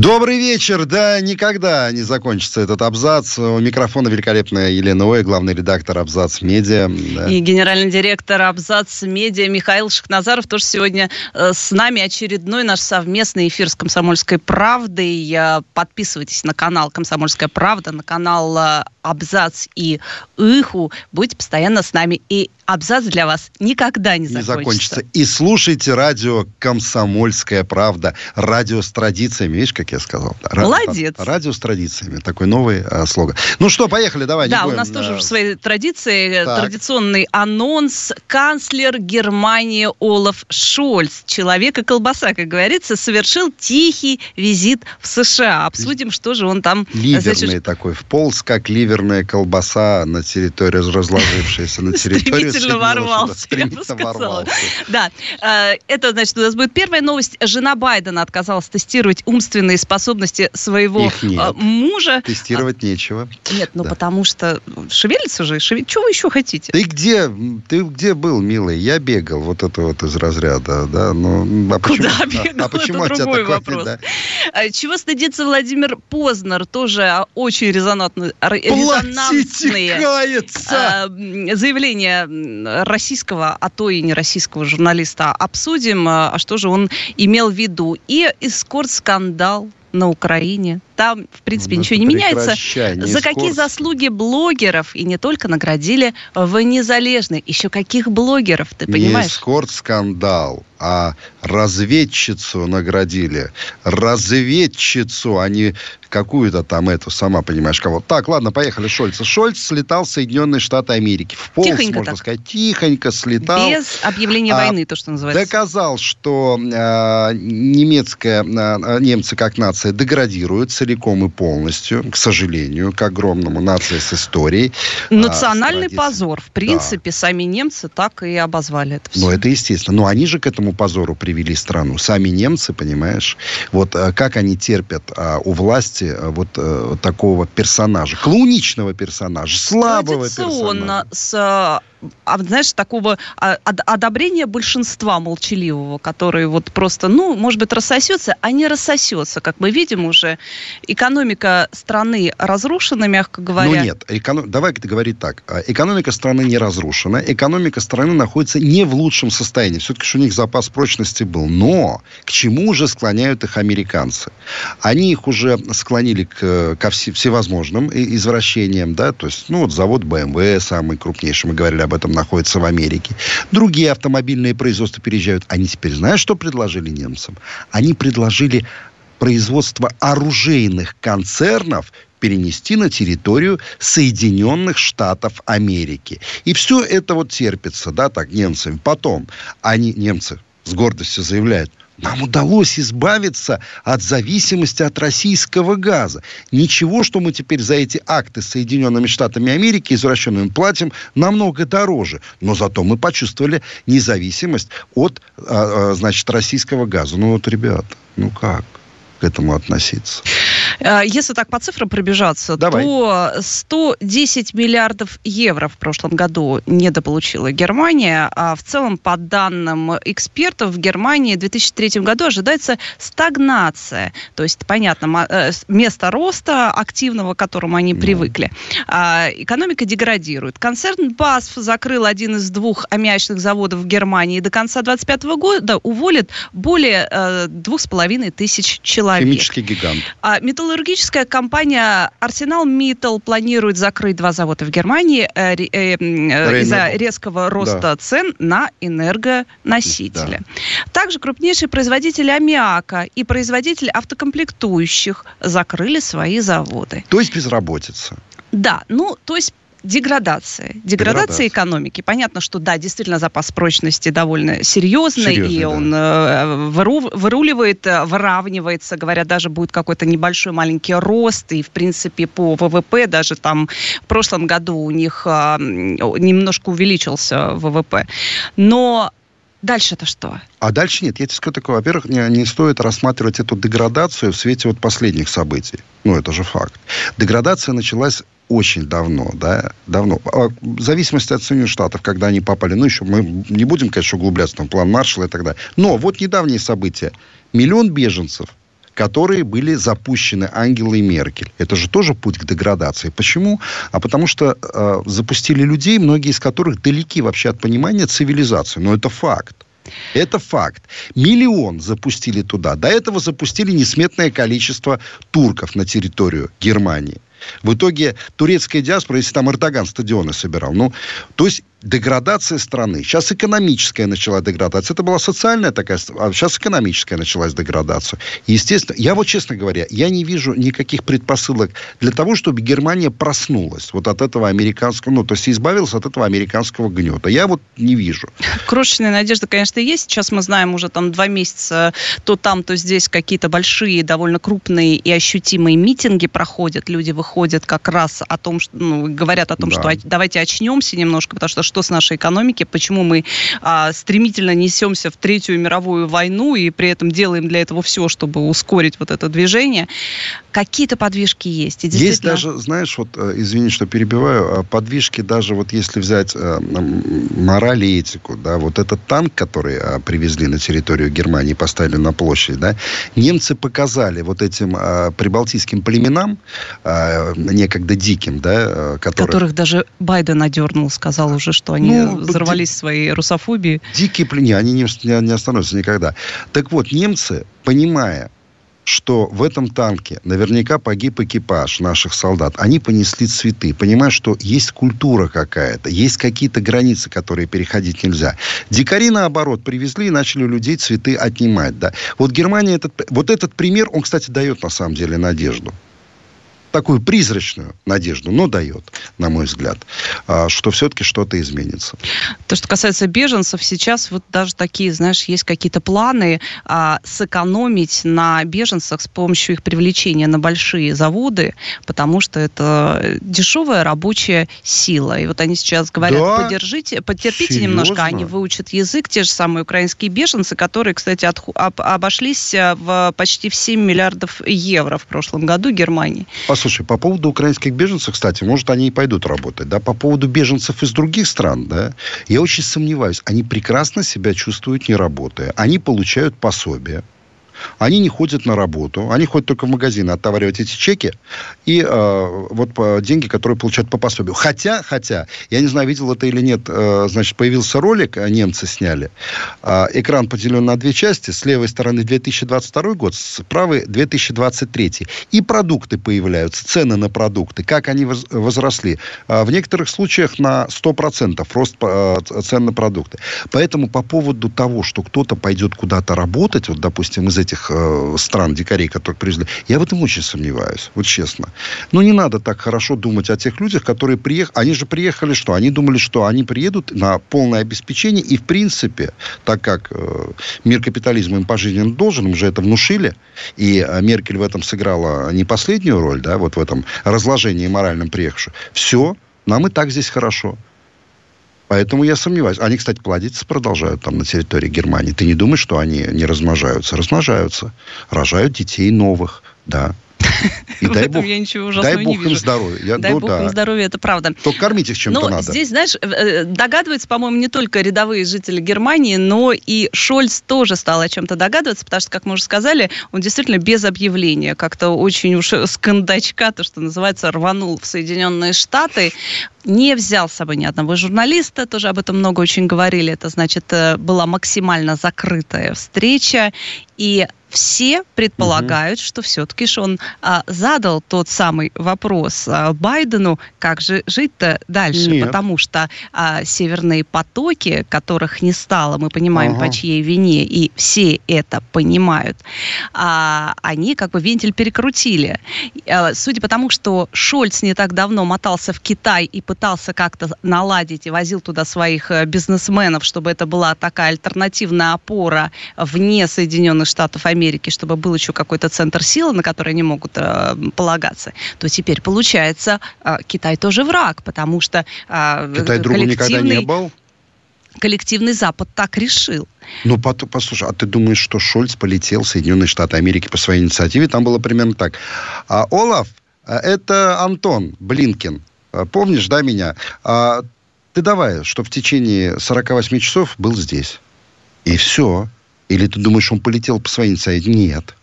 Добрый вечер. Да, никогда не закончится этот абзац. У микрофона великолепная Елена Ой, главный редактор Абзац Медиа. Да. И генеральный директор Абзац Медиа Михаил Шахназаров тоже сегодня э, с нами. Очередной наш совместный эфир с «Комсомольской правдой». Подписывайтесь на канал «Комсомольская правда», на канал э, Абзац и Иху. Будьте постоянно с нами. И абзац для вас никогда не закончится. Не закончится. И слушайте радио «Комсомольская правда». Радио с традициями. Видишь, как я сказал? Радио, Молодец. Радио с традициями. Такой новый а, слоган. Ну что, поехали, давай. Да, будем, у нас тоже в своей традиции э, так. традиционный анонс. Канцлер Германии Олаф Шольц, человек и колбаса, как говорится, совершил тихий визит в США. Обсудим, что же он там... Ливерный значит... такой, вполз, как ливерная колбаса на территории, разложившаяся на территории стремительно ворвался, я бы сказала. Да, э, это, значит, у нас будет первая новость. Жена Байдена отказалась тестировать умственные способности своего э, мужа. Тестировать нечего. Нет, ну потому что шевелится же, шевелится. Чего вы еще хотите? Ты где, ты где был, милый? Я бегал вот это вот из разряда, да? Ну, а почему, Куда бегал? А, а почему это другой вопрос. Да? Э, чего стыдится Владимир Познер? Тоже очень резонантный, резонансные заявления российского, а то и не российского журналиста обсудим, а что же он имел в виду. И эскорт-скандал на Украине. Там, в принципе, ну, ничего не меняется. Не За какие заслуги блогеров, и не только наградили в Незалежной. Еще каких блогеров, ты понимаешь? Не эскорт-скандал, а разведчицу наградили. Разведчицу, а не какую-то там эту, сама понимаешь, кого. Так, ладно, поехали, Шольц. Шольц слетал в Соединенные Штаты Америки. В полз, тихонько можно так. сказать. Тихонько слетал. Без объявления а, войны, то, что называется. Доказал, что э, немецкая, э, немцы как нация деградируют целиком и полностью, к сожалению, к огромному нации с историей. Национальный а, позор. В принципе, да. сами немцы так и обозвали это все. Ну, это естественно. Но они же к этому позору привели страну. Сами немцы, понимаешь? Вот э, как они терпят а, у власти э, вот э, такого персонажа, клоуничного персонажа, слабого персонажа. с а, знаешь, такого а, одобрения большинства молчаливого, который вот просто, ну, может быть, рассосется, а не рассосется. Как мы видим уже, экономика страны разрушена, мягко говоря. Ну нет, эконом... давай говорить так. А, экономика страны не разрушена, экономика страны находится не в лучшем состоянии. Все-таки у них запас прочности был. Но к чему уже склоняют их американцы? Они их уже склонили к, ко всевозможным извращениям, да, то есть, ну, вот завод BMW самый крупнейший, мы говорили об об этом находится в Америке. Другие автомобильные производства переезжают. Они теперь знаешь, что предложили немцам? Они предложили производство оружейных концернов перенести на территорию Соединенных Штатов Америки. И все это вот терпится, да, так, немцами. Потом они, немцы, с гордостью заявляют, нам удалось избавиться от зависимости от российского газа. Ничего, что мы теперь за эти акты с Соединенными Штатами Америки извращенными платим намного дороже. Но зато мы почувствовали независимость от, а, а, значит, российского газа. Ну вот, ребята, ну как к этому относиться? Э, если так по цифрам пробежаться, Давай. то 110 миллиардов евро в прошлом году недополучила Германия, а в целом, по данным экспертов, в Германии в 2003 году ожидается стагнация. То есть, понятно, э, место роста активного, к которому они ну. привыкли. А экономика деградирует. Концерн BASF закрыл один из двух аммиачных заводов в Германии и до конца 2025 года уволит более э, двух с половиной тысяч человек. Химический гигант. А металлургическая компания Арсенал Миттл планирует закрыть два завода в Германии э, э, э, из-за резкого роста да. цен на энергоносители. Да. Также крупнейшие производители аммиака и производители автокомплектующих закрыли свои заводы. То есть безработица. Да, ну, то есть деградация. Деградация, деградация экономики. Понятно, что да, действительно запас прочности довольно серьезный, серьезный и да. он э, выру, выруливает, э, выравнивается, говорят, даже будет какой-то небольшой маленький рост, и в принципе по ВВП даже там в прошлом году у них э, немножко увеличился ВВП. Но Дальше-то что? А дальше нет. Я тебе скажу такое. Во-первых, не, не стоит рассматривать эту деградацию в свете вот последних событий. Ну, это же факт. Деградация началась очень давно, да, давно. А, в зависимости от Соединенных Штатов, когда они попали, ну, еще мы не будем, конечно, углубляться там, план Маршалла и так далее. Но вот недавние события. Миллион беженцев, которые были запущены Ангелой Меркель. Это же тоже путь к деградации. Почему? А потому что э, запустили людей, многие из которых далеки вообще от понимания цивилизации. Но это факт. Это факт. Миллион запустили туда. До этого запустили несметное количество турков на территорию Германии. В итоге турецкая диаспора, если там Эрдоган стадионы собирал, ну, то есть деградация страны. Сейчас экономическая начала деградация. Это была социальная такая, а сейчас экономическая началась деградация. Естественно, я вот, честно говоря, я не вижу никаких предпосылок для того, чтобы Германия проснулась вот от этого американского, ну, то есть избавилась от этого американского гнета. Я вот не вижу. Крошечная надежда, конечно, есть. Сейчас мы знаем уже там два месяца то там, то здесь какие-то большие, довольно крупные и ощутимые митинги проходят. Люди выходят как раз о том, что, ну, говорят о том, да. что давайте очнемся немножко, потому что что с нашей экономики, почему мы а, стремительно несемся в Третью мировую войну и при этом делаем для этого все, чтобы ускорить вот это движение. Какие-то подвижки есть. И действительно... Есть даже, знаешь, вот, э, извини, что перебиваю, а подвижки даже вот если взять э, мораль и этику, да, вот этот танк, который э, привезли на территорию Германии, поставили на площадь, да, немцы показали вот этим э, прибалтийским племенам, некогда диким, да, э, которых... которых даже Байден одернул, сказал уже, что они ну, взорвались ди... своей русофобией. Дикие плены, они не, не остановятся никогда. Так вот, немцы, понимая, что в этом танке наверняка погиб экипаж наших солдат. Они понесли цветы, понимая, что есть культура какая-то, есть какие-то границы, которые переходить нельзя. Дикари, наоборот, привезли и начали у людей цветы отнимать. Да? Вот Германия, этот, вот этот пример, он, кстати, дает на самом деле надежду такую призрачную надежду, но дает, на мой взгляд, а, что все-таки что-то изменится. То, что касается беженцев, сейчас вот даже такие, знаешь, есть какие-то планы а, сэкономить на беженцах с помощью их привлечения на большие заводы, потому что это дешевая рабочая сила. И вот они сейчас говорят, да? подержите, потерпите Серьезно? немножко, они выучат язык, те же самые украинские беженцы, которые, кстати, от, об, обошлись а, в почти в 7 миллиардов евро в прошлом году Германии. Послушай, по поводу украинских беженцев, кстати, может, они и пойдут работать, да, по поводу беженцев из других стран, да, я очень сомневаюсь. Они прекрасно себя чувствуют, не работая. Они получают пособие они не ходят на работу, они ходят только в магазин отоваривать эти чеки и э, вот по, деньги, которые получают по пособию. Хотя, хотя, я не знаю, видел это или нет, э, значит, появился ролик, а немцы сняли. Э, экран поделен на две части. С левой стороны 2022 год, с правой 2023. И продукты появляются, цены на продукты, как они возросли. Э, в некоторых случаях на 100% рост э, цен на продукты. Поэтому по поводу того, что кто-то пойдет куда-то работать, вот, допустим, из этих этих э, стран, дикарей, которых привезли, я в этом очень сомневаюсь, вот честно. Но не надо так хорошо думать о тех людях, которые приехали. Они же приехали что? Они думали, что они приедут на полное обеспечение, и в принципе, так как э, мир капитализма им пожизненно должен, им же это внушили, и э, Меркель в этом сыграла не последнюю роль, да, вот в этом разложении моральном приехавших. Все, нам и так здесь хорошо. Поэтому я сомневаюсь. Они, кстати, плодиться продолжают там на территории Германии. Ты не думаешь, что они не размножаются? Размножаются. Рожают детей новых, да. И в дай этом бог, я ничего ужасного дай бог не вижу. им здоровья. Я, дай ну, бог да. им здоровья, это правда. То кормить их чем-то но надо. здесь, знаешь, э, догадываются, по-моему, не только рядовые жители Германии, но и Шольц тоже стал о чем-то догадываться, потому что, как мы уже сказали, он действительно без объявления, как-то очень уж с кондачка, то, что называется, рванул в Соединенные Штаты не взял с собой ни одного журналиста, тоже об этом много очень говорили. Это значит, э, была максимально закрытая встреча. И все предполагают, угу. что все-таки он а, задал тот самый вопрос а, Байдену, как же жить-то дальше, Нет. потому что а, северные потоки, которых не стало, мы понимаем ага. по чьей вине, и все это понимают, а, они как бы вентиль перекрутили. А, судя по тому, что Шольц не так давно мотался в Китай и пытался как-то наладить и возил туда своих э, бизнесменов, чтобы это была такая альтернативная опора вне Соединенных Штатов Америки, Америки, чтобы был еще какой-то центр силы, на который они могут э, полагаться, то теперь получается э, Китай тоже враг, потому что э, Китай другом никогда не был. Коллективный Запад так решил. Ну, послушай, а ты думаешь, что Шольц полетел в Соединенные Штаты Америки по своей инициативе? Там было примерно так. А, Олаф, э, это Антон Блинкин. Э, помнишь, да, меня? А, ты давай, что в течение 48 часов был здесь. И все. Или ты думаешь, он полетел по своей инициативе? Нет.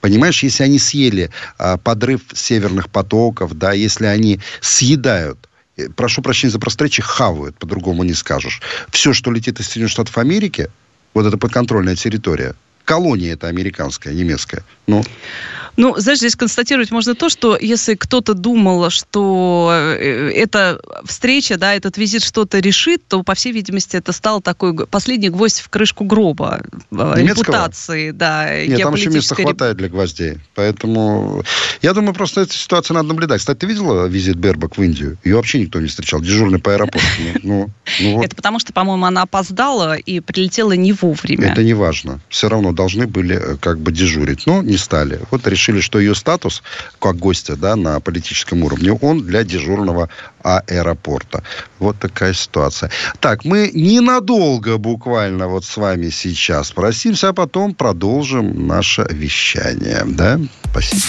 Понимаешь, если они съели а, подрыв северных потоков, да, если они съедают э, прошу прощения за просторечие, хавают, по-другому не скажешь. Все, что летит из Соединенных Штатов Америки, вот это подконтрольная территория, колония это американская, немецкая. Ну, ну, знаешь, здесь констатировать можно то, что если кто-то думал, что э, эта встреча, да, этот визит что-то решит, то, по всей видимости, это стал такой последний гвоздь в крышку гроба. Э, Немецкого? Репутации, да. Нет, там еще места хватает для гвоздей. Поэтому я думаю, просто эту ситуацию надо наблюдать. Кстати, ты видела визит Бербак в Индию? Ее вообще никто не встречал. Дежурный по аэропорту. Ну, ну, вот. Это потому, что, по-моему, она опоздала и прилетела не вовремя. Это не важно. Все равно должны были э, как бы дежурить. Но не стали. Вот решили что ее статус как гостя да, на политическом уровне, он для дежурного аэропорта. Вот такая ситуация. Так, мы ненадолго буквально вот с вами сейчас просимся, а потом продолжим наше вещание. Да? Спасибо.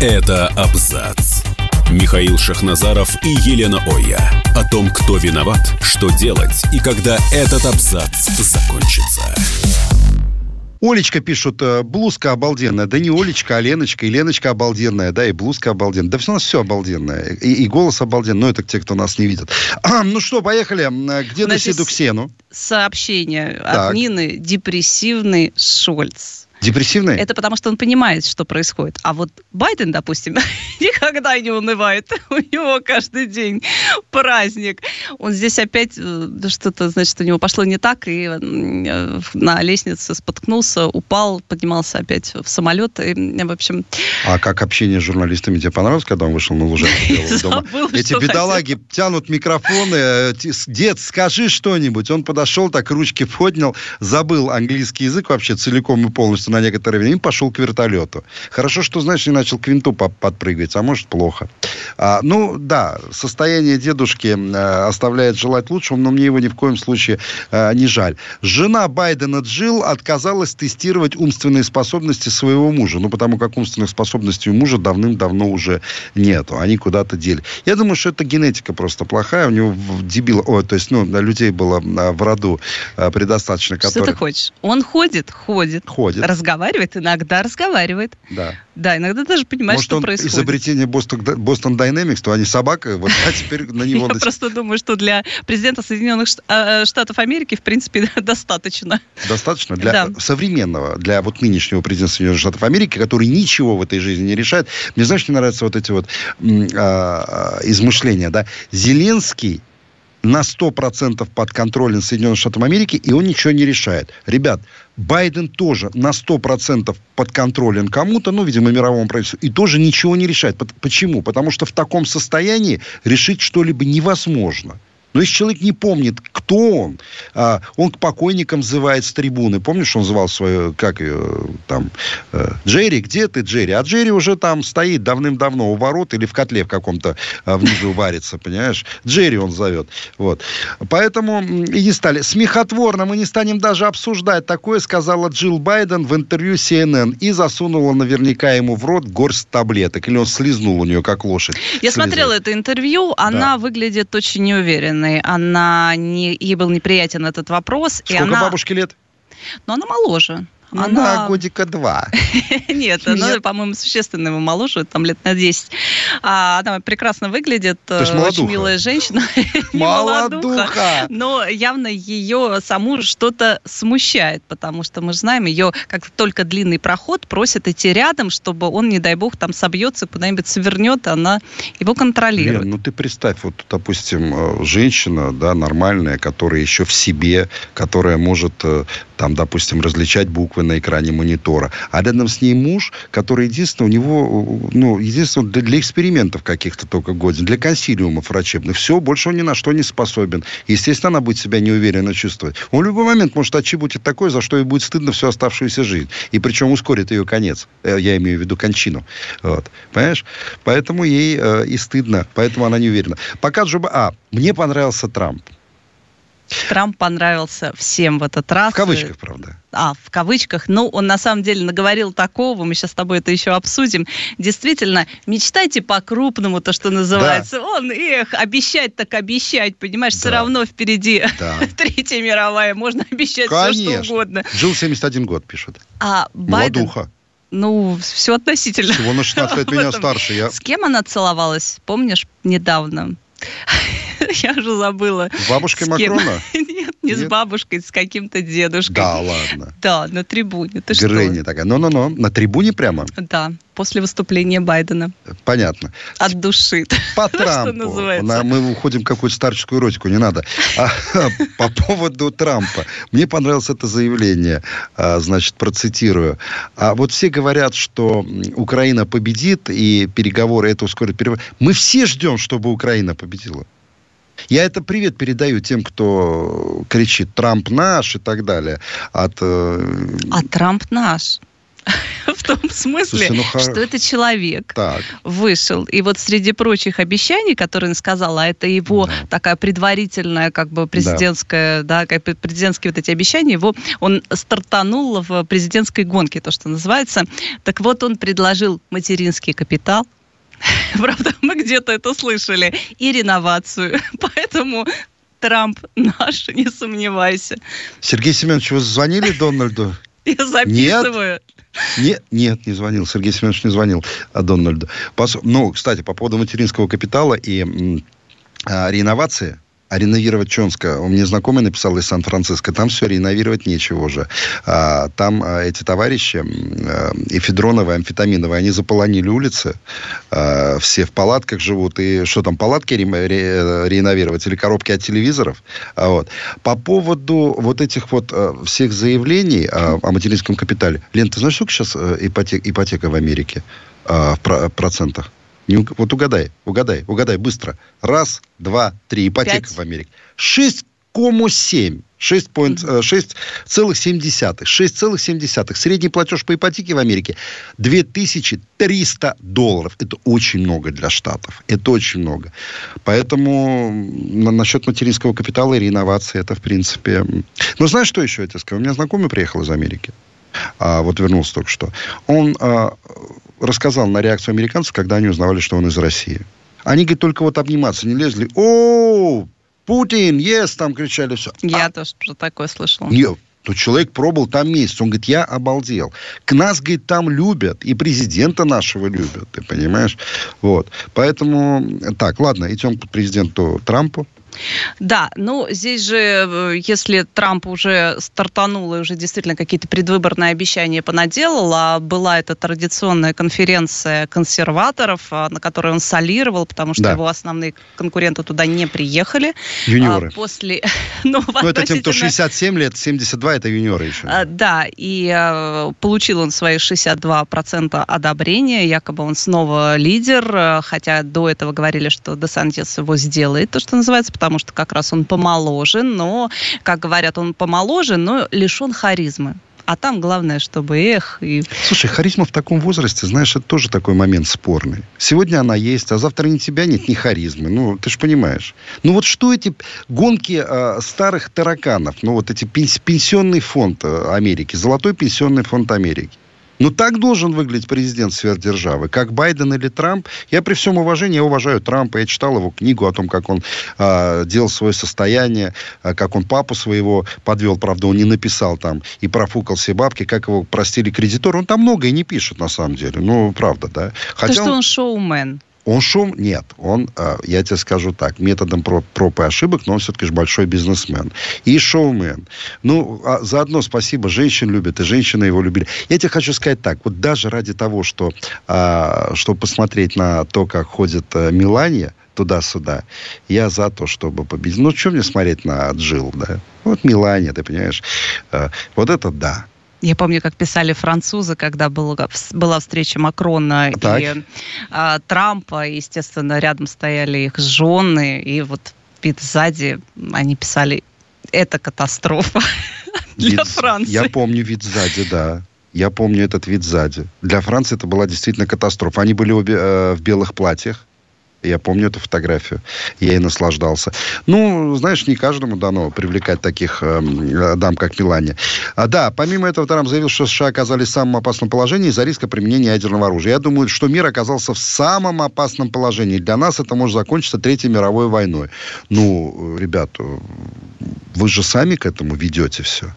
Это абзац. Михаил Шахназаров и Елена Оя. О том, кто виноват, что делать и когда этот абзац закончится. Олечка пишут, э, блузка обалденная. Да не Олечка, а Леночка. И Леночка обалденная, да, и блузка обалденная. Да все у нас все обалденное. И, и голос обалденный. Но это те, кто нас не видит. А, ну что, поехали. Где на Седуксену? Сообщение так. от Нины. Депрессивный Шольц. Депрессивный? Это потому, что он понимает, что происходит. А вот Байден, допустим, никогда не унывает. У него каждый день праздник. Он здесь опять э, что-то, значит, у него пошло не так, и э, на лестнице споткнулся, упал, поднимался опять в самолет. И, в общем... А как общение с журналистами тебе понравилось, когда он вышел на лужайку Эти бедолаги тянут микрофоны. Э, Дед, скажи что-нибудь. Он подошел, так ручки поднял, забыл английский язык вообще целиком и полностью на некоторое время, и пошел к вертолету. Хорошо, что, знаешь, не начал к винту подпрыгивать, а может, плохо. А, ну, да, состояние дедушки а, оставляет желать лучшего, но мне его ни в коем случае а, не жаль. Жена Байдена Джилл отказалась тестировать умственные способности своего мужа, ну, потому как умственных способностей у мужа давным-давно уже нету. Они куда-то дели. Я думаю, что это генетика просто плохая. У него дебил, о, то есть, ну, людей было а, в роду а, предостаточно. Которых... Что ты хочешь? Он ходит, ходит. Ходит разговаривает, иногда разговаривает. Да. Да, иногда даже понимает, Может, что он происходит. изобретение Boston, Boston Dynamics, то они собака, вот, а теперь на него... Я просто думаю, что для президента Соединенных а, э, Штатов Америки, в принципе, достаточно. Достаточно? Для современного, для вот нынешнего президента Соединенных Штатов Америки, который ничего в этой жизни не решает. Мне, знаешь, мне нравятся вот эти вот а, измышления, да. Зеленский на 100% под контролем Соединенных Штатов Америки, и он ничего не решает. Ребят, Байден тоже на 100% подконтролен кому-то, ну, видимо, мировому правительству, и тоже ничего не решает. Почему? Потому что в таком состоянии решить что-либо невозможно. Но если человек не помнит, кто он, а, он к покойникам взывает с трибуны. Помнишь, он звал свою, как ее, там, э, Джерри, где ты, Джерри? А Джерри уже там стоит давным-давно у ворот или в котле в каком-то а, внизу варится, понимаешь? Джерри он зовет. Вот. Поэтому и не стали. Смехотворно мы не станем даже обсуждать. Такое сказала Джилл Байден в интервью CNN и засунула наверняка ему в рот горсть таблеток. Или он слизнул у нее, как лошадь. Я слезает. смотрела это интервью. Она да. выглядит очень неуверенно стороны, она не, ей был неприятен этот вопрос. Сколько и она... бабушке лет? Но она моложе. Ну, она... на годика два. Нет, она, по-моему, существенно его моложе, там лет на 10. А она прекрасно выглядит. То есть Очень милая женщина. Молодуха. Но явно ее саму что-то смущает, потому что мы знаем, ее как только длинный проход просят идти рядом, чтобы он, не дай бог, там собьется, куда-нибудь свернет, она его контролирует. Лен, ну ты представь, вот, допустим, э, женщина, да, нормальная, которая еще в себе, которая может, э, там, допустим, различать буквы на экране монитора, а рядом с ней муж, который единственное, у него, э, ну, единственное, для, для экспериментов каких-то только годен, для консилиумов врачебных, все, больше он ни на что не способен. Естественно, она будет себя неуверенно чувствовать. Он в любой момент может отчебутить такое, за что ей будет стыдно всю оставшуюся жизнь. И причем ускорит ее конец. Я имею в виду кончину. Вот. Понимаешь? Поэтому ей э, и стыдно. Поэтому она не уверена. Пока Джо... А, мне понравился Трамп. Трамп понравился всем в этот раз. В кавычках, правда. А, в кавычках. Ну, он на самом деле наговорил такого, мы сейчас с тобой это еще обсудим. Действительно, мечтайте по-крупному, то, что называется. Да. Он, эх, обещать так обещать, понимаешь, да. все равно впереди да. Третья мировая, можно обещать Конечно. все, что угодно. Жил 71 год, пишут. А Байден... Молодуха. Ну, все относительно. Всего на 16 лет меня старше. Я... С кем она целовалась, помнишь, недавно? Я уже забыла. С бабушкой Макрона? Нет, не с бабушкой, с каким-то дедушкой. Да, ладно. Да, на трибуне. Ты Грэнни такая. Ну-ну-ну, на трибуне прямо? Да, после выступления Байдена. Понятно. От души. По Трампу. Мы уходим в какую-то старческую эротику, не надо. А, по поводу Трампа. Мне понравилось это заявление. А, значит, процитирую. А вот все говорят, что Украина победит, и переговоры это ускорит переговоры. Мы все ждем, чтобы Украина победила. Я это привет передаю тем, кто кричит «Трамп наш» и так далее. От, э... А Трамп наш? В том смысле, Слушай, ну, что это человек так. вышел. И вот среди прочих обещаний, которые он сказал, а это его да. такая предварительная, как бы президентская, да, да президентские вот эти обещания, его он стартанул в президентской гонке, то, что называется. Так вот, он предложил материнский капитал, Правда, мы где-то это слышали. И реновацию. Поэтому Трамп наш, не сомневайся. Сергей Семенович, вы звонили Дональду? Я записываю. Нет, нет, не звонил. Сергей Семенович не звонил а Дональду. Ну, кстати, по поводу материнского капитала и а, реновации, а реновировать Чонска, у меня знакомый написал из Сан-Франциско, там все, реновировать нечего уже. А, там а, эти товарищи, а, эфедроновые, амфетаминовые, они заполонили улицы, а, все в палатках живут, и что там, палатки ре, ре, реновировать или коробки от телевизоров? А, вот. По поводу вот этих вот а, всех заявлений а, о материнском капитале, Лен, ты знаешь, сколько сейчас э, ипотека, ипотека в Америке а, в про, процентах? Не, вот угадай, угадай, угадай быстро. Раз, два, три. Ипотека Пять. в Америке. 6,7. 6,7. 6,7. Средний платеж по ипотеке в Америке 2300 долларов. Это очень много для Штатов. Это очень много. Поэтому насчет материнского капитала и реновации это, в принципе... Ну, знаешь, что еще я тебе скажу? У меня знакомый приехал из Америки. А, вот вернулся только что. Он а, рассказал на реакцию американцев, когда они узнавали, что он из России. Они, говорит, только вот обниматься не лезли. О, Путин, yes, там кричали все. Я а, тоже про такое слышал. Нет, то человек пробовал там месяц. Он говорит, я обалдел. К нас, говорит, там любят. И президента нашего любят. Ты понимаешь? Вот. Поэтому, так, ладно, идем к президенту Трампу. Да, ну здесь же, э, если Трамп уже стартанул и уже действительно какие-то предвыборные обещания понаделал, а была эта традиционная конференция консерваторов, а, на которой он солировал, потому что да. его основные конкуренты туда не приехали. Юниоры. А после... ну, ну это тем, кто 67 лет, 72 это юниоры еще. А, да, и а, получил он свои 62% одобрения, якобы он снова лидер, а, хотя до этого говорили, что Десантис его сделает, то, что называется, потому что как раз он помоложе, но, как говорят, он помоложе, но лишен харизмы. А там главное, чтобы эх. И... Слушай, харизма в таком возрасте, знаешь, это тоже такой момент спорный. Сегодня она есть, а завтра ни тебя нет, ни харизмы. Ну, ты же понимаешь. Ну, вот что эти гонки э, старых тараканов, ну, вот эти пенс- пенсионный фонд э, Америки, золотой пенсионный фонд Америки. Ну, так должен выглядеть президент сверхдержавы. Как Байден или Трамп. Я при всем уважении, я уважаю Трампа. Я читал его книгу о том, как он э, делал свое состояние, э, как он папу своего подвел. Правда, он не написал там и профукал все бабки, как его простили кредиторы. Он там многое не пишет, на самом деле. Ну, правда, да. Хотя То, что он, он шоумен. Он шум? Нет. Он, э, я тебе скажу так, методом проб и ошибок, но он все-таки же большой бизнесмен. И шоумен. Ну, а заодно спасибо, женщин любит, и женщины его любили. Я тебе хочу сказать так, вот даже ради того, что, а, чтобы посмотреть на то, как ходит э, Миланья, туда-сюда. Я за то, чтобы победить. Ну, что мне смотреть на Джил, да? Вот Милане, ты понимаешь? Э, вот это да. Я помню, как писали французы, когда был, была встреча Макрона так. и а, Трампа. Естественно, рядом стояли их жены. И вот вид сзади они писали «Это катастрофа для вид, Франции». Я помню вид сзади, да. Я помню этот вид сзади. Для Франции это была действительно катастрофа. Они были обе э, в белых платьях. Я помню эту фотографию. Я и наслаждался. Ну, знаешь, не каждому дано привлекать таких э, дам, как Милане. А, да, помимо этого, Трамп заявил, что США оказались в самом опасном положении из-за риска применения ядерного оружия. Я думаю, что мир оказался в самом опасном положении. Для нас это может закончиться Третьей мировой войной. Ну, ребят, вы же сами к этому ведете все.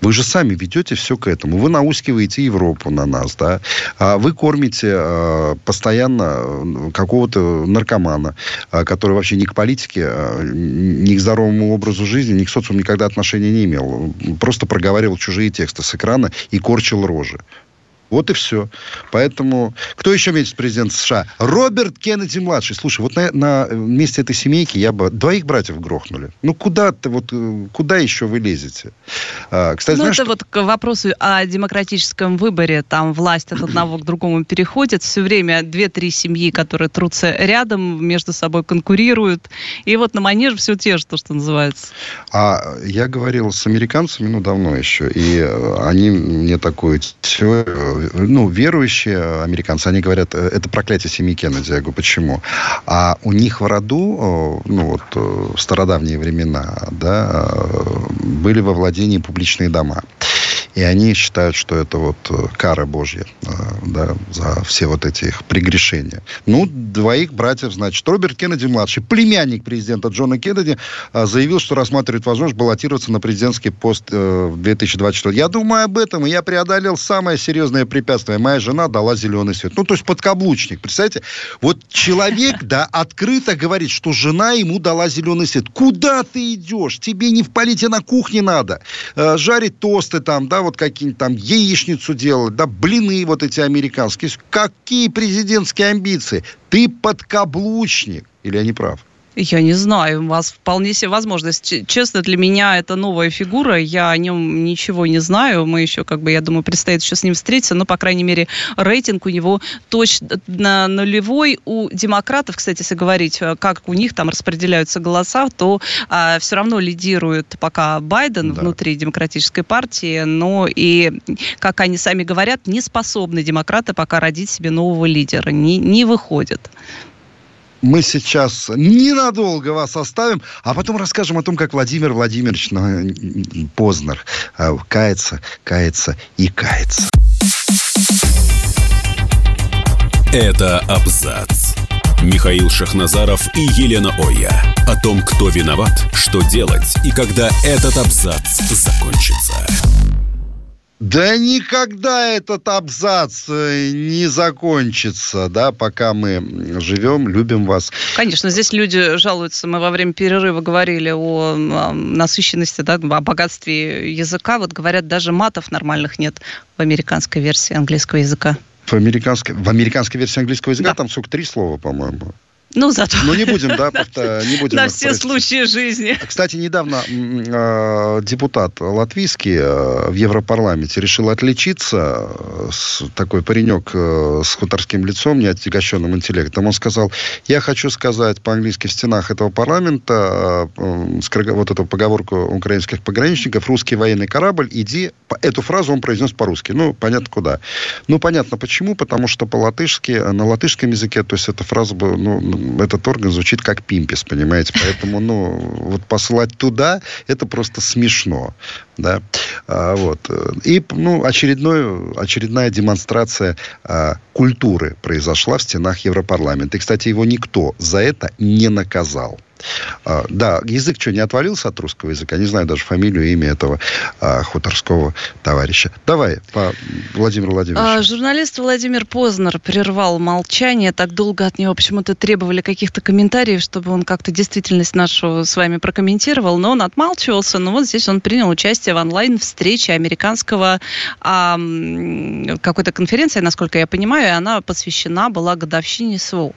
Вы же сами ведете все к этому. Вы наускиваете Европу на нас, да. А вы кормите а, постоянно какого-то наркомана, а, который вообще ни к политике, ни к здоровому образу жизни, ни к социуму никогда отношения не имел. Просто проговаривал чужие тексты с экрана и корчил рожи. Вот и все. Поэтому кто еще месяц президент США? Роберт Кеннеди младший. Слушай, вот на, на месте этой семейки я бы двоих братьев грохнули. Ну куда ты вот э, куда еще вы лезете? А, кстати, ну знаешь, это что... вот к вопросу о демократическом выборе. Там власть от одного к другому переходит. Все время две-три семьи, которые трутся рядом, между собой конкурируют. И вот на манеж все те же, то, что называется. А я говорил с американцами, ну давно еще, и э, они мне такую теорию ну, верующие американцы, они говорят, э, это проклятие семьи Кеннеди. Я говорю, почему? А у них в роду, ну, вот, э, в стародавние времена, да, э, были во владении публичные дома. И они считают, что это вот э, кара Божья э, да, за все вот эти их прегрешения. Ну, двоих братьев, значит, Роберт Кеннеди младший, племянник президента Джона Кеннеди, э, заявил, что рассматривает возможность баллотироваться на президентский пост в 2024. Я думаю об этом, и я преодолел самое серьезное препятствие. Моя жена дала зеленый свет. Ну, то есть подкаблучник. Представляете? Вот человек, да, открыто говорит, что жена ему дала зеленый свет. Куда ты идешь? Тебе не в полите на кухне надо. Жарить тосты там, да, вот какие-нибудь там яичницу делать, да, блины вот эти американские. Какие президентские амбиции? Ты подкаблучник. Или я не прав? Я не знаю, у вас вполне себе возможность. Честно, для меня это новая фигура, я о нем ничего не знаю, мы еще, как бы, я думаю, предстоит еще с ним встретиться, но, по крайней мере, рейтинг у него точно нулевой. У демократов, кстати, если говорить, э, как у них там распределяются голоса, то а, все равно лидирует пока Байден да. внутри демократической партии, но и, как они сами говорят, не способны демократы пока родить себе нового лидера, не, не выходят мы сейчас ненадолго вас оставим, а потом расскажем о том, как Владимир Владимирович ну, Познер э, кается, кается и кается. Это абзац. Михаил Шахназаров и Елена Оя. О том, кто виноват, что делать и когда этот абзац закончится. Да никогда этот абзац э, не закончится, да, пока мы живем, любим вас. Конечно, здесь люди жалуются. Мы во время перерыва говорили о, насыщенности, да, о богатстве языка. Вот говорят, даже матов нормальных нет в американской версии английского языка. В американской, в американской версии английского языка да. там сколько, три слова, по-моему. Ну, зато... Ну, не будем, да, не будем... На все случаи жизни. Кстати, недавно э, депутат латвийский э, в Европарламенте решил отличиться. Э, с, такой паренек э, с хуторским лицом, неотягощенным интеллектом. Он сказал, я хочу сказать по-английски в стенах этого парламента вот эту поговорку украинских пограничников, русский военный корабль, иди... Эту фразу он произнес по-русски. Ну, понятно, куда. Ну, понятно, почему. Потому что по-латышски, на латышском языке, то есть эта фраза бы, ну, этот орган звучит как пимпис, понимаете? Поэтому, ну, вот посылать туда, это просто смешно, да, а, вот. И, ну, очередной, очередная демонстрация а, культуры произошла в стенах Европарламента. И, кстати, его никто за это не наказал. А, да, язык что, не отвалился от русского языка? Не знаю даже фамилию, имя этого а, хуторского товарища. Давай, по Владимиру Владимировичу. А, журналист Владимир Познер прервал молчание. Так долго от него почему-то требовали каких-то комментариев, чтобы он как-то действительность нашу с вами прокомментировал. Но он отмалчивался. Но вот здесь он принял участие в онлайн-встрече американского а, какой-то конференции, насколько я понимаю, и она посвящена была годовщине СВО.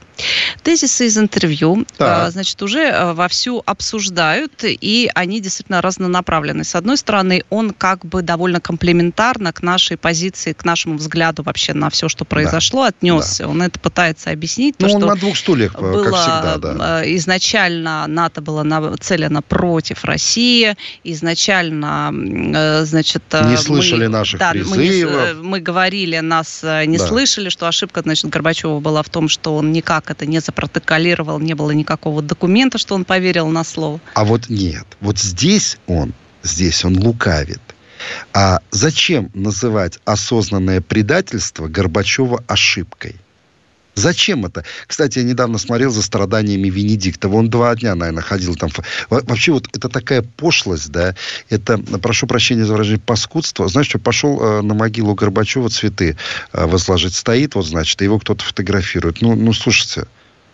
Тезисы из интервью, а, значит, уже вовсю обсуждают, и они действительно разнонаправлены. С одной стороны, он как бы довольно комплементарно к нашей позиции, к нашему взгляду вообще на все, что произошло, да. отнесся. Да. Он это пытается объяснить. Ну, он что на двух стульях, было, как всегда, да. Э, изначально НАТО было нацелено против России, изначально, э, значит... Не слышали мы, наших да, призывов. Мы, не, мы говорили, нас не да. слышали, что ошибка, значит, Горбачева была в том, что он никак это не запротоколировал, не было никакого документа, что он поверил на слово. А вот нет. Вот здесь он, здесь он лукавит. А зачем называть осознанное предательство Горбачева ошибкой? Зачем это? Кстати, я недавно смотрел за страданиями Венедиктова. Он два дня, наверное, ходил там. Вообще вот это такая пошлость, да. Это, прошу прощения за выражение, паскудство. Знаешь, что пошел э, на могилу Горбачева цветы э, возложить. Стоит вот, значит, его кто-то фотографирует. Ну, ну, слушайте,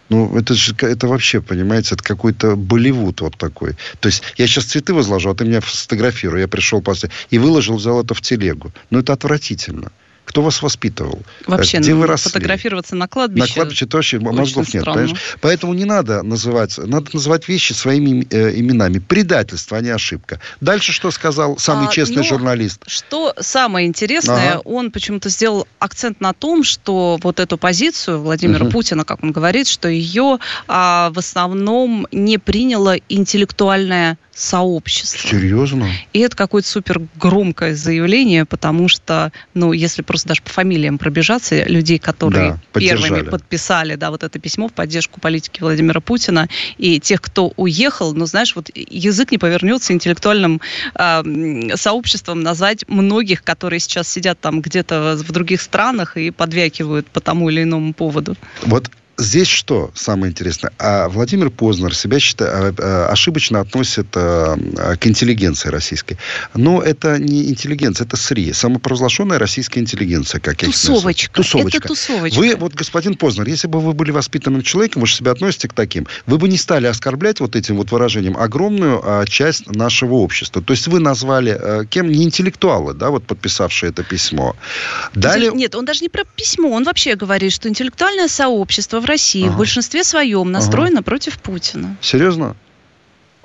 ну, это же, это вообще, понимаете, это какой-то Болливуд вот такой. То есть я сейчас цветы возложу, а ты меня фотографируй. Я пришел после... И выложил, взял это в телегу. Ну, это отвратительно. Кто вас воспитывал? Вообще, Где ну, вы росли? фотографироваться на кладбище. На кладбище это вообще мозгов нет, понимаешь? Поэтому не надо называть, надо называть вещи своими э, именами. Предательство, а не ошибка. Дальше что сказал самый а, честный ну, журналист? Что самое интересное, ага. он почему-то сделал акцент на том, что вот эту позицию Владимира угу. Путина, как он говорит, что ее а, в основном не приняло интеллектуальное сообщества. Серьезно? И это какое-то супер громкое заявление, потому что, ну, если просто даже по фамилиям пробежаться, людей, которые да, первыми подписали, да, вот это письмо в поддержку политики Владимира Путина, и тех, кто уехал, ну, знаешь, вот язык не повернется интеллектуальным э, сообществом назвать многих, которые сейчас сидят там где-то в других странах и подвякивают по тому или иному поводу. Вот здесь что самое интересное? А Владимир Познер себя считает, а, а, ошибочно относит а, к интеллигенции российской. Но это не интеллигенция, это СРИ. Самопровозглашенная российская интеллигенция, как я тусовочка. Тусовочка. Это тусовочка. Вы, вот, господин Познер, если бы вы были воспитанным человеком, вы же себя относите к таким, вы бы не стали оскорблять вот этим вот выражением огромную а, часть нашего общества. То есть вы назвали а, кем? Не интеллектуалы, да, вот подписавшие это письмо. Далее... Нет, он даже не про письмо, он вообще говорит, что интеллектуальное сообщество в России ага. в большинстве своем настроена ага. против Путина. Серьезно?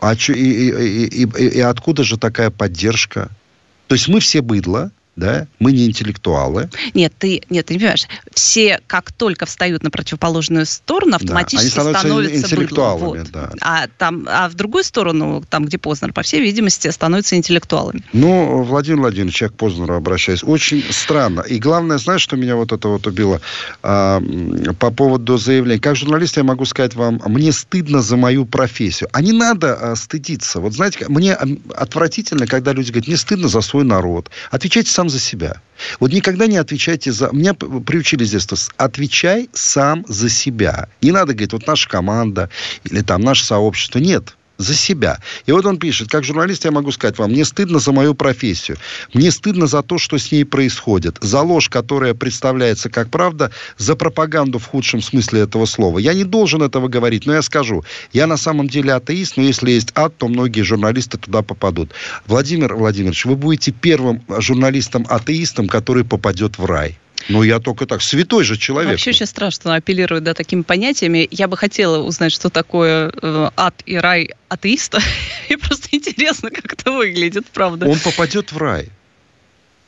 А чё, и, и, и, и, и откуда же такая поддержка? То есть мы все быдло, да, мы не интеллектуалы. Нет, ты, нет, ты не понимаешь. Все, как только встают на противоположную сторону, автоматически да, они становятся, становятся интеллектуалами. Вот. Да. А, там, а в другую сторону, там, где Познер, по всей видимости, становятся интеллектуалами. Ну, Владимир Владимирович, я к Познеру обращаюсь. Очень странно. И главное, знаешь, что меня вот это вот убило? А, по поводу заявления. Как журналист я могу сказать вам, мне стыдно за мою профессию. А не надо а, стыдиться. Вот знаете, мне отвратительно, когда люди говорят, мне стыдно за свой народ. Отвечайте сам сам за себя. Вот никогда не отвечайте за... Меня приучили с детства. Отвечай сам за себя. Не надо говорить, вот наша команда или там наше сообщество. Нет за себя. И вот он пишет, как журналист я могу сказать вам, мне стыдно за мою профессию, мне стыдно за то, что с ней происходит, за ложь, которая представляется как правда, за пропаганду в худшем смысле этого слова. Я не должен этого говорить, но я скажу, я на самом деле атеист, но если есть ад, то многие журналисты туда попадут. Владимир Владимирович, вы будете первым журналистом-атеистом, который попадет в рай. Ну, я только так. Святой же человек. Вообще очень страшно апеллировать да, такими понятиями. Я бы хотела узнать, что такое э, ад и рай атеиста. И просто интересно, как это выглядит, правда. Он попадет в рай.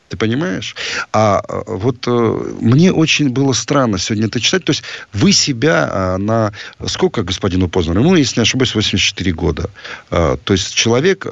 Ты понимаешь? А э, вот э, мне очень было странно сегодня это читать. То есть вы себя э, на... Сколько господину Познеру? Ему, если не ошибаюсь, 84 года. Э, то есть человек...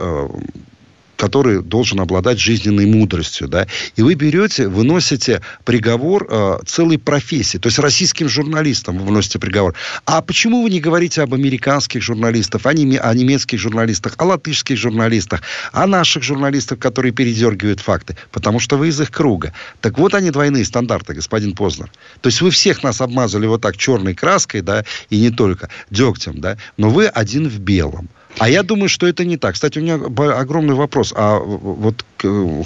Который должен обладать жизненной мудростью, да, и вы берете, выносите приговор э, целой профессии, то есть российским журналистам вы выносите приговор. А почему вы не говорите об американских журналистах, о, неме, о немецких журналистах, о латышских журналистах, о наших журналистах, которые передергивают факты? Потому что вы из их круга. Так вот они двойные стандарты, господин Познер. То есть вы всех нас обмазали вот так черной краской, да, и не только дегтем, да, но вы один в белом. А я думаю, что это не так. Кстати, у меня огромный вопрос. А вот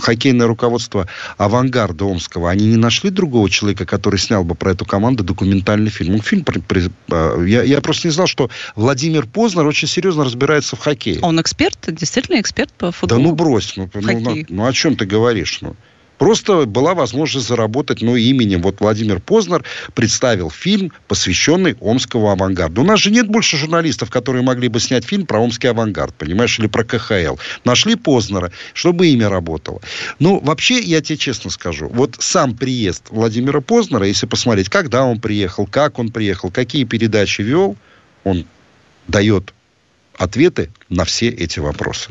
хоккейное руководство «Авангарда» Омского, они не нашли другого человека, который снял бы про эту команду документальный фильм? Ну, фильм при, при, а, я, я просто не знал, что Владимир Познер очень серьезно разбирается в хоккее. Он эксперт? Действительно эксперт по футболу? Да ну брось. Ну, ну, ну, ну о чем ты говоришь? Ну? Просто была возможность заработать, ну, именем. Вот Владимир Познер представил фильм, посвященный Омскому авангарду. У нас же нет больше журналистов, которые могли бы снять фильм про Омский авангард, понимаешь, или про КХЛ. Нашли Познера, чтобы имя работало. Ну, вообще, я тебе честно скажу, вот сам приезд Владимира Познера, если посмотреть, когда он приехал, как он приехал, какие передачи вел, он дает ответы на все эти вопросы.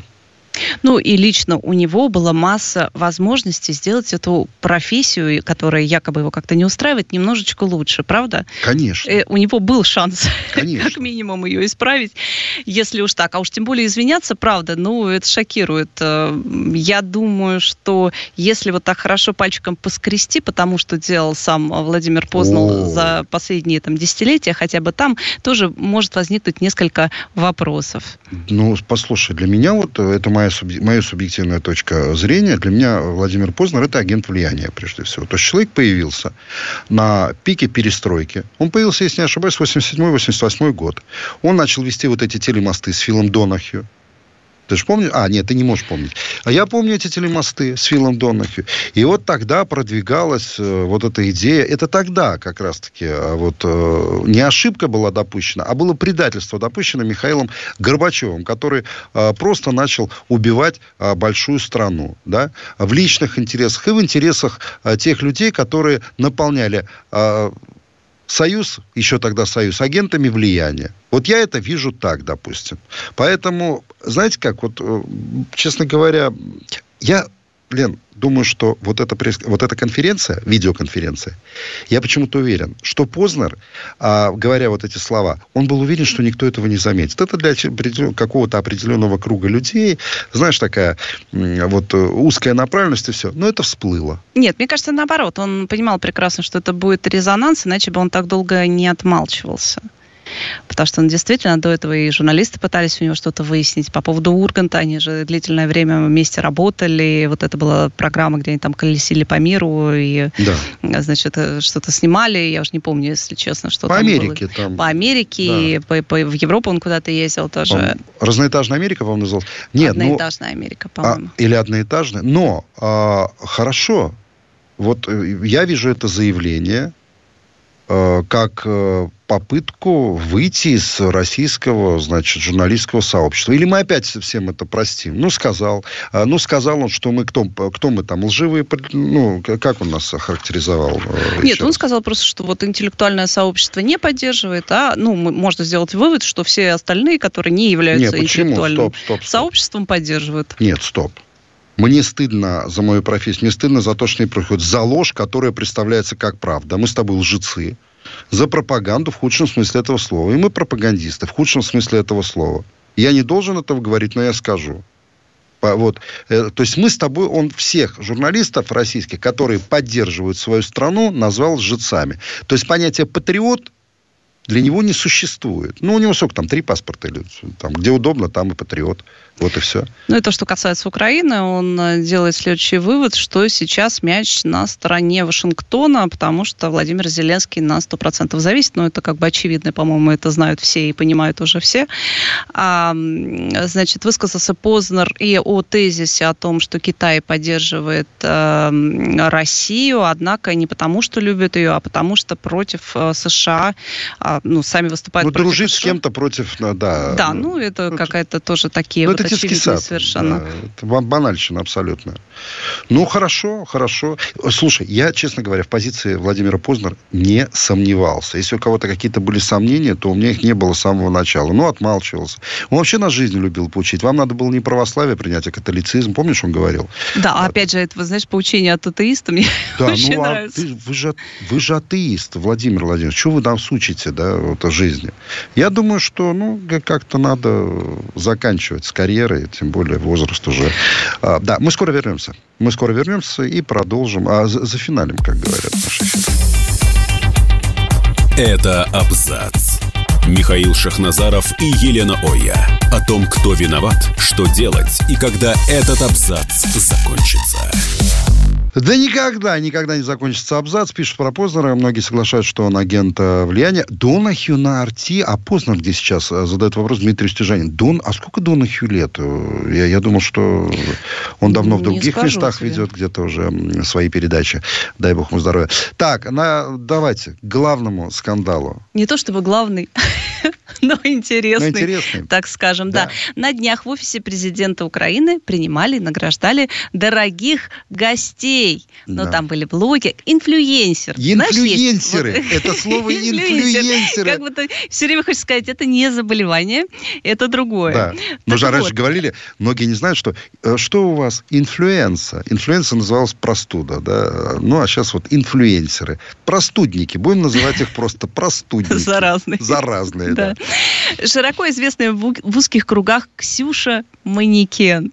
Ну и лично у него была масса возможностей сделать эту профессию, которая якобы его как-то не устраивает, немножечко лучше, правда? Конечно. Э, у него был шанс Конечно. как минимум ее исправить, если уж так. А уж тем более извиняться, правда, ну это шокирует. Э, я думаю, что если вот так хорошо пальчиком поскрести, потому что делал сам Владимир Познал за последние там десятилетия, хотя бы там тоже может возникнуть несколько вопросов. Ну, послушай, для меня вот это моя, субъ... моя субъективная точка зрения, для меня Владимир Познер это агент влияния, прежде всего. То есть человек появился на пике перестройки. Он появился, если не ошибаюсь, 87-88 год. Он начал вести вот эти телемосты с Филом Донахью. Ты же помнишь? А, нет, ты не можешь помнить. А я помню эти телемосты с Филом Донахью. И вот тогда продвигалась э, вот эта идея. Это тогда как раз-таки э, вот э, не ошибка была допущена, а было предательство допущено Михаилом Горбачевым, который э, просто начал убивать э, большую страну. Да? В личных интересах и в интересах э, тех людей, которые наполняли э, Союз, еще тогда Союз, агентами влияния. Вот я это вижу так, допустим. Поэтому, знаете как, вот, э, честно говоря, я Лен, думаю, что вот эта, вот эта конференция, видеоконференция, я почему-то уверен, что Познер, а, говоря вот эти слова, он был уверен, что никто этого не заметит. Это для какого-то определенного круга людей, знаешь, такая вот э, узкая направленность и все. Но это всплыло. Нет, мне кажется, наоборот. Он понимал прекрасно, что это будет резонанс, иначе бы он так долго не отмалчивался. Потому что он действительно до этого и журналисты пытались у него что-то выяснить по поводу Урганта. Они же длительное время вместе работали. Вот это была программа, где они там колесили по миру и, да. значит, э, что-то снимали. Я уже не помню, если честно, что по там Америке было. там. По Америке, да. по, по, в Европу он куда-то ездил тоже. Разноэтажная Америка, по-моему, называлась? Нет, ну, Одноэтажная ну, Америка, а, по-моему. А, или одноэтажная. Но а, хорошо, вот э, я вижу это заявление как э, попытку выйти из российского, значит, журналистского сообщества. Или мы опять всем это простим? Ну, сказал. Э, ну, сказал он, что мы кто, кто мы там, лживые, ну, как он нас охарактеризовал? Нет, он сказал просто, что вот интеллектуальное сообщество не поддерживает, а, ну, можно сделать вывод, что все остальные, которые не являются Нет, интеллектуальным стоп, стоп, стоп. сообществом, поддерживают. Нет, стоп. Мне стыдно за мою профессию, мне стыдно за то, что они проходят, за ложь, которая представляется как правда. Мы с тобой лжецы. За пропаганду в худшем смысле этого слова. И мы пропагандисты в худшем смысле этого слова. Я не должен этого говорить, но я скажу. Вот. Э, то есть мы с тобой, он всех журналистов российских, которые поддерживают свою страну, назвал лжецами. То есть понятие патриот для него не существует. Ну, у него сколько там, три паспорта или там, где удобно, там и патриот. Вот и все. Ну и то, что касается Украины, он э, делает следующий вывод, что сейчас мяч на стороне Вашингтона, потому что Владимир Зеленский на 100% зависит. Ну, это как бы очевидно, по-моему, это знают все и понимают уже все. А, значит, высказался Познер и о тезисе о том, что Китай поддерживает э, Россию, однако не потому, что любит ее, а потому, что против э, США э, ну, сами выступают ну, против дружить с кем-то против, да. Да, ну, это ну, какая-то тоже такие ну, вот это детский сад, совершенно. Да, это банальщина абсолютно. Ну, хорошо, хорошо. Слушай, я, честно говоря, в позиции Владимира Познер не сомневался. Если у кого-то какие-то были сомнения, то у меня их не было с самого начала. Ну, отмалчивался. Он вообще на жизнь любил поучить. Вам надо было не православие принять, а католицизм. Помнишь, он говорил? Да, а, опять же, это, вы знаешь, поучение от атеиста мне да, очень ну, нравится. А ты, вы, же, вы же атеист, Владимир Владимирович. Что вы там сучите, да, вот о жизни? Я думаю, что, ну, как-то надо заканчивать с карьерой, тем более возраст уже. А, да, мы скоро вернемся. Мы скоро вернемся и продолжим. А за, за финалем, как говорят наши Это абзац. Михаил Шахназаров и Елена Оя. О том, кто виноват, что делать и когда этот абзац закончится. Да никогда, никогда не закончится абзац. Пишут про Познера. Многие соглашаются, что он агент э, влияния. Донахью на Арти. А Познер где сейчас? Э, задает вопрос Дмитрий Стежанин. Дон, а сколько Донахью лет? Я, я думал, что он давно в других местах тебе. ведет где-то уже свои передачи. Дай бог ему здоровья. Так, на, давайте к главному скандалу. Не то чтобы главный, но интересный, но интересный. так скажем. Да. да. На днях в офисе президента Украины принимали, награждали дорогих гостей. Но да. там были блоги, инфлюенсеры. Инфлюенсеры. Знаешь, это слово инфлюенсеры. Как будто все время хочешь сказать, это не заболевание, это другое. Да. Мы же раньше говорили, многие не знают, что э, что у вас инфлюенса. Инфлюенса называлась простуда, да. Ну, а сейчас вот инфлюенсеры. Простудники. Будем называть их просто простудники. Заразные. Заразные, да. Широко известная в узких кругах Ксюша Манекен.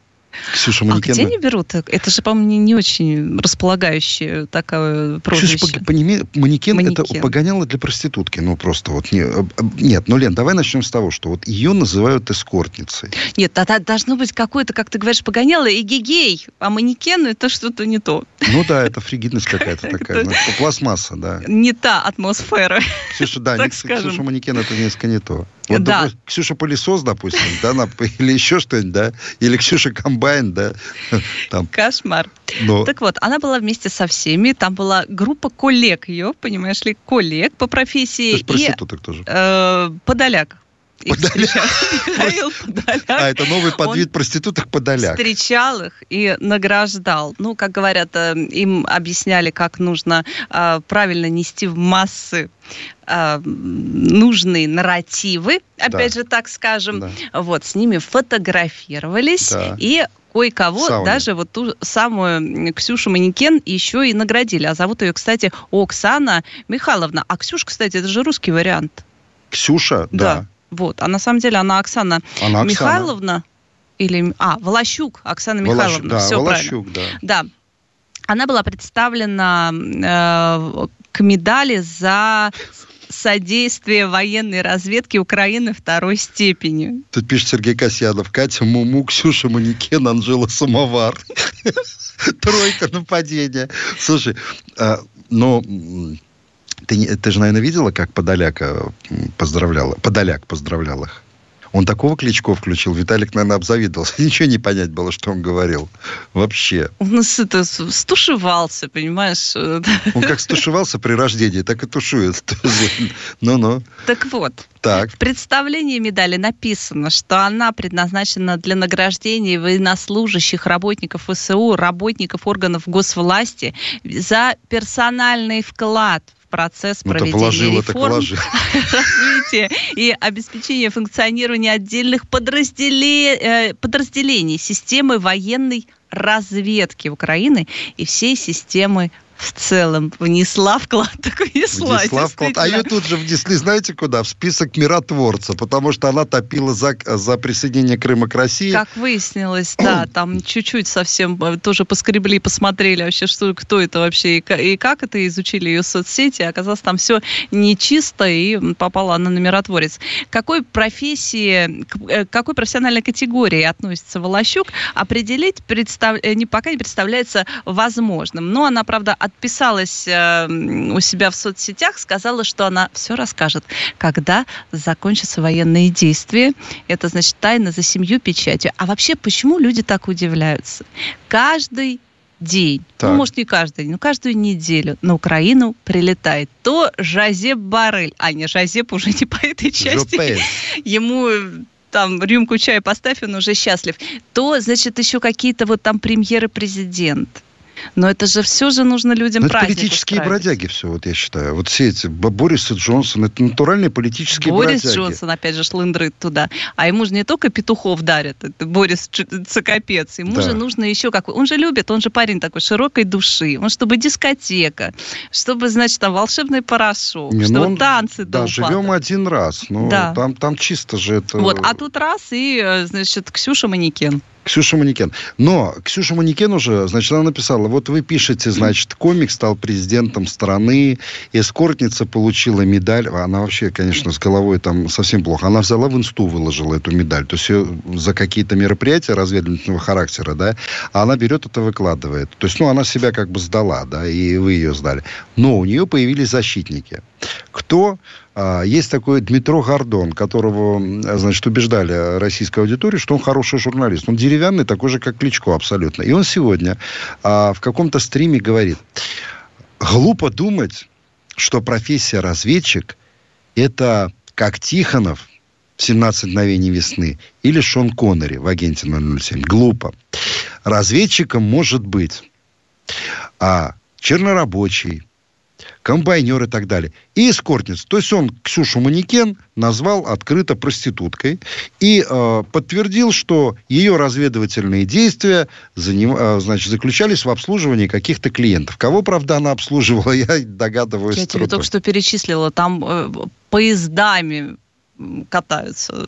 Ксюша Манекен. А где они берут? Это же, по-моему, не, не очень располагающее такое прозвище. Ксюша манекен, манекен это погоняло для проститутки. Ну, просто вот... Не, э, э, нет, ну, Лен, давай начнем с того, что вот ее называют эскортницей. Нет, тогда должно быть какое-то, как ты говоришь, погоняло и гигей, а манекен это что-то не то. Ну да, это фригидность какая-то такая. Ну, пластмасса, да. Не та атмосфера. Ксюша, да, Ксюша Манекен это несколько не то. Вот, да. допустим, Ксюша пылесос, допустим, да, или еще что-нибудь, да, или Ксюша комбайн, да. Там. Кошмар. Но... Так вот, она была вместе со всеми, там была группа коллег ее, понимаешь ли, коллег по профессии. То есть проституток и, тоже. Э, подоляк. Подоляк. А, это новый подвид проституток подоляк. Встречал их и награждал. Ну, как говорят, э, им объясняли, как нужно э, правильно нести в массы э, нужные нарративы, опять да. же, так скажем. Да. Вот, с ними фотографировались да. и кое-кого, даже вот ту самую Ксюшу Манекен еще и наградили. А зовут ее, кстати, Оксана Михайловна. А Ксюша, кстати, это же русский вариант. Ксюша, да. да. Вот. А на самом деле она Оксана она Михайловна. Или, а, Волощук, Оксана Михайловна. Да, Все Волощук, правильно. да. Да. Она была представлена э, к медали за содействие военной разведки Украины второй степени. Тут пишет Сергей Касьянов. Катя Муму, Ксюша Манекен, Анжела Самовар. Тройка нападения. Слушай, а, но ты, ты же, наверное, видела, как Подоляка поздравляла, Подоляк поздравлял их? Он такого Кличко включил, Виталик, наверное, обзавидовался. Ничего не понять было, что он говорил. Вообще. Он это, стушевался, понимаешь? Он как стушевался при рождении, так и тушует. Ну-ну. Так вот, так. В представлении медали написано, что она предназначена для награждения военнослужащих, работников ВСУ, работников органов госвласти за персональный вклад процесс ну, проведения положила, реформ, развития и обеспечения функционирования отдельных подразделе, э, подразделений системы военной разведки Украины и всей системы в целом внесла вклад, так внесла. Внесла вклад. А ее тут же внесли, знаете куда? В список миротворца, потому что она топила за, за присоединение Крыма к России. Как выяснилось, да, там чуть-чуть совсем э, тоже поскребли, посмотрели вообще, что, кто это вообще и, и как это, изучили ее соцсети, оказалось там все нечисто, и попала она на миротворец. Какой профессии, к э, какой профессиональной категории относится Волощук, определить представ... Э, не, пока не представляется возможным. Но она, правда, отписалась э, у себя в соцсетях, сказала, что она все расскажет, когда закончатся военные действия. Это значит тайна за семью печатью. А вообще, почему люди так удивляются? Каждый день, ну, так. ну, может, не каждый день, но каждую неделю на Украину прилетает то Жазеп Барель, а не Жазеп уже не по этой части. Жопель. Ему там рюмку чая поставь, он уже счастлив. То, значит, еще какие-то вот там премьеры президент но это же все же нужно людям Но ну, это политические устраивать. бродяги все, вот я считаю. Вот все эти Борис и Джонсон, это натуральные политические Борис бродяги. Борис Джонсон, опять же, шлындрит туда. А ему же не только петухов дарят, это Борис Цокопец. Ему да. же нужно еще как... Он же любит, он же парень такой широкой души. Он чтобы дискотека, чтобы, значит, там волшебный порошок, не, чтобы он, танцы Да, живем один раз. Ну, да. там, там чисто же это... Вот, а тут раз и, э, значит, Ксюша манекен. Ксюша Манекен. Но Ксюша Манекен уже, значит, она написала, вот вы пишете, значит, комик стал президентом страны, эскортница получила медаль. Она вообще, конечно, с головой там совсем плохо. Она взяла в инсту, выложила эту медаль. То есть ее за какие-то мероприятия разведывательного характера, да, а она берет это выкладывает. То есть, ну, она себя как бы сдала, да, и вы ее сдали. Но у нее появились защитники. Кто есть такой Дмитро Гордон, которого, значит, убеждали российскую аудиторию, что он хороший журналист. Он деревянный, такой же, как Кличко абсолютно. И он сегодня а, в каком-то стриме говорит, глупо думать, что профессия разведчик – это как Тихонов в «17 мгновений весны» или Шон Коннери в «Агенте 007». Глупо. Разведчиком может быть а, чернорабочий, комбайнер и так далее. И эскортница. То есть он Ксюшу Манекен назвал открыто проституткой и э, подтвердил, что ее разведывательные действия заним, э, значит, заключались в обслуживании каких-то клиентов. Кого, правда, она обслуживала, я догадываюсь. Я тебе только что перечислила. Там э, поездами катаются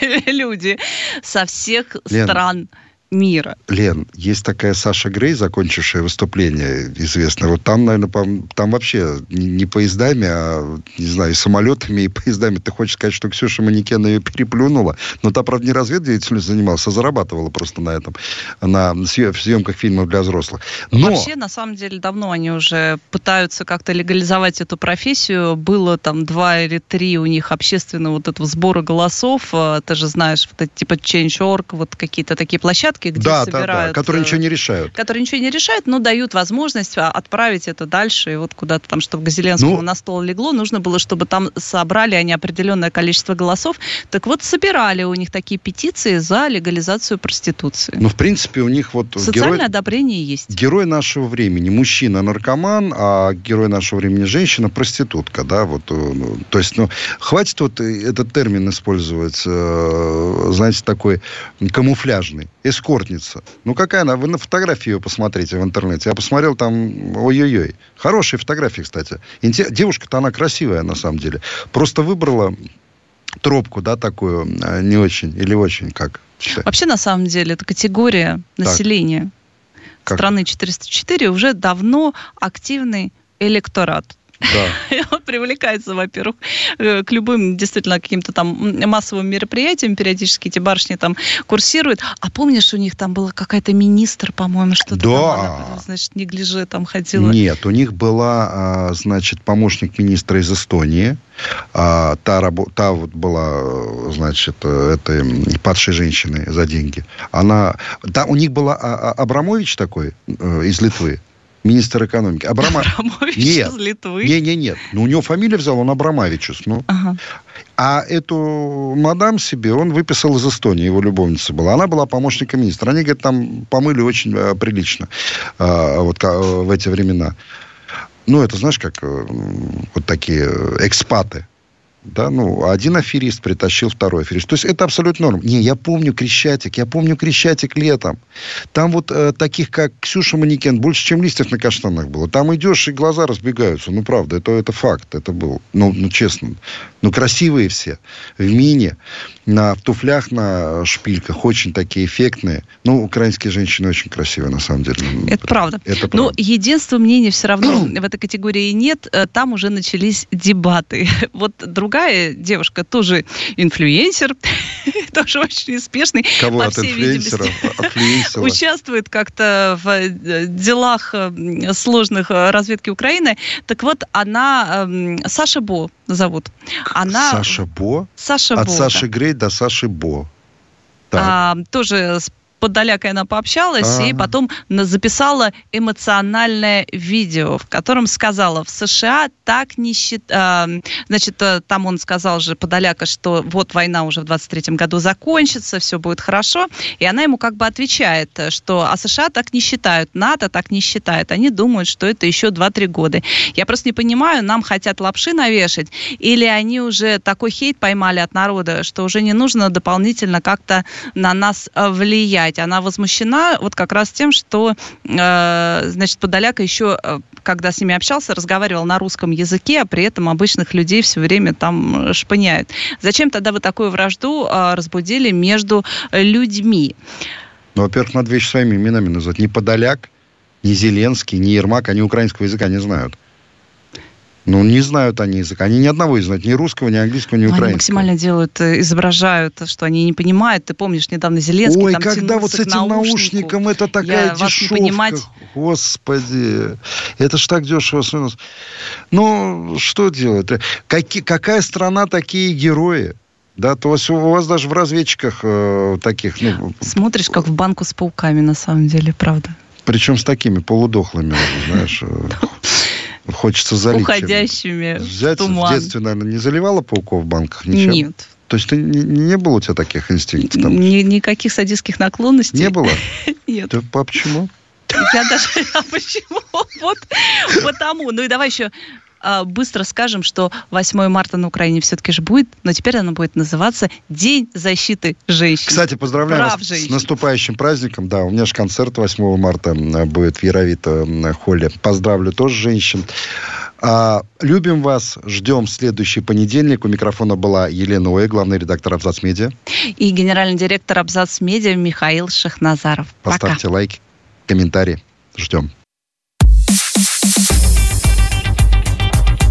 люди со всех Лен, стран мира. Лен, есть такая Саша Грей, закончившая выступление известное. Вот там, наверное, там вообще не поездами, а, не знаю, самолетами и поездами. Ты хочешь сказать, что Ксюша Манекен ее переплюнула? Но та, правда, не разведывательностью занималась, а зарабатывала просто на этом, на съемках фильмов для взрослых. Но... Вообще, на самом деле, давно они уже пытаются как-то легализовать эту профессию. Было там два или три у них общественного вот этого сбора голосов. А, ты же знаешь, вот эти, типа Change.org, вот какие-то такие площадки, площадки, где да, собирают... Да, да, которые ничего не решают. Которые ничего не решают, но дают возможность а, отправить это дальше, и вот куда-то там, чтобы Зеленскому ну, на стол легло, нужно было, чтобы там собрали они определенное количество голосов. Так вот, собирали у них такие петиции за легализацию проституции. Ну, в принципе, у них вот... Социальное герой, одобрение есть. Герой нашего времени. Мужчина наркоман, а герой нашего времени женщина проститутка, да, вот. Э, ну, то есть, ну, хватит вот этот термин использовать, э, знаете, такой камуфляжный. Эскорт эскортница. Ну, какая она? Вы на фотографии ее посмотрите в интернете. Я посмотрел там, ой-ой-ой. Хорошие фотографии, кстати. Девушка-то она красивая, на самом деле. Просто выбрала тропку, да, такую, а, не очень или очень, как? Вообще, на самом деле, это категория населения как? страны 404 уже давно активный электорат. Да. Он привлекается, во-первых, э, к любым действительно каким-то там массовым мероприятиям. Периодически эти барышни там курсируют. А помнишь, у них там была какая-то министр, по-моему, что-то да. там, она, значит, неглиже там ходила? Нет, у них была, а, значит, помощник министра из Эстонии. А, та, рабо- та вот была, значит, этой падшей женщины за деньги. Она, да, у них была а, Абрамович такой э, из Литвы министр экономики. Абрама... Абрамович нет. из Литвы? Нет, нет, нет. Ну, у него фамилия взял, он Абрамовичус. Ну. Ага. А эту мадам себе он выписал из Эстонии, его любовница была. Она была помощником министра. Они, говорят, там помыли очень э, прилично э, вот э, в эти времена. Ну, это, знаешь, как вот такие экспаты да, ну, один аферист притащил второй аферист. То есть это абсолютно норм. Не, я помню Крещатик, я помню Крещатик летом. Там вот э, таких, как Ксюша Манекен, больше, чем листьев на каштанах было. Там идешь, и глаза разбегаются. Ну, правда, это, это факт, это был. Ну, ну, честно. Ну, красивые все. В мини, на в туфлях, на шпильках. Очень такие эффектные. Ну, украинские женщины очень красивые, на самом деле. Это правда. Это правда. Но единства мнений все равно в этой категории нет. Э, там уже начались дебаты. Вот другая девушка, тоже инфлюенсер, тоже очень успешный. Кого всей видимости, участвует как-то в э, делах э, сложных разведки Украины. Так вот, она, эм, Саша Бо зовут. Она... Саша Бо? Саша От Бо, Саши да. Грей до Саши Бо. А, тоже Подолякой она пообщалась А-а-а. и потом записала эмоциональное видео, в котором сказала, в США так не считают... Значит, э, там он сказал же, Подоляка, что вот война уже в 23-м году закончится, все будет хорошо. И она ему как бы отвечает, что а США так не считают, НАТО так не считает. Они думают, что это еще 2-3 года. Я просто не понимаю, нам хотят лапши навешать, или они уже такой хейт поймали от народа, что уже не нужно дополнительно как-то на нас э, влиять. Она возмущена вот как раз тем, что, э, значит, Подоляка еще, э, когда с ними общался, разговаривал на русском языке, а при этом обычных людей все время там шпыняют. Зачем тогда вы такую вражду э, разбудили между людьми? Ну, во-первых, надо вещи своими именами назвать. Не Подоляк, не Зеленский, не Ермак, они украинского языка не знают. Ну, не знают они язык. Они ни одного не знают. Ни русского, ни английского, ни украинского. Они максимально делают, э, изображают, что они не понимают. Ты помнишь, недавно Зеленский Ой, там когда вот с этим наушником, это такая Я дешевка. Понимать. Господи. Это ж так дешево. Ну, что делать? Каки, какая страна, такие герои? Да, то есть у вас даже в разведчиках э, таких... Ну, Смотришь, как в банку с пауками, на самом деле, правда. Причем с такими полудохлыми, знаешь. Хочется залить. Уходящими Взять туман. в детстве, наверное, не заливала пауков в банках? Ничем? Нет. То есть ты не, не было у тебя таких инстинктов? Там? Ни, никаких садистских наклонностей? Не было? Нет. Ты, а почему? Я даже... А почему? Вот потому. Ну и давай еще быстро скажем, что 8 марта на Украине все-таки же будет, но теперь оно будет называться День защиты женщин. Кстати, поздравляю Прав вас женщин. с наступающим праздником. Да, у меня же концерт 8 марта будет в Яровито холле. Поздравлю тоже женщин. А, любим вас, ждем следующий понедельник. У микрофона была Елена Ой, главный редактор Абзац Медиа. И генеральный директор Абзац Медиа Михаил Шахназаров. Поставьте Пока. лайк, комментарий. Ждем.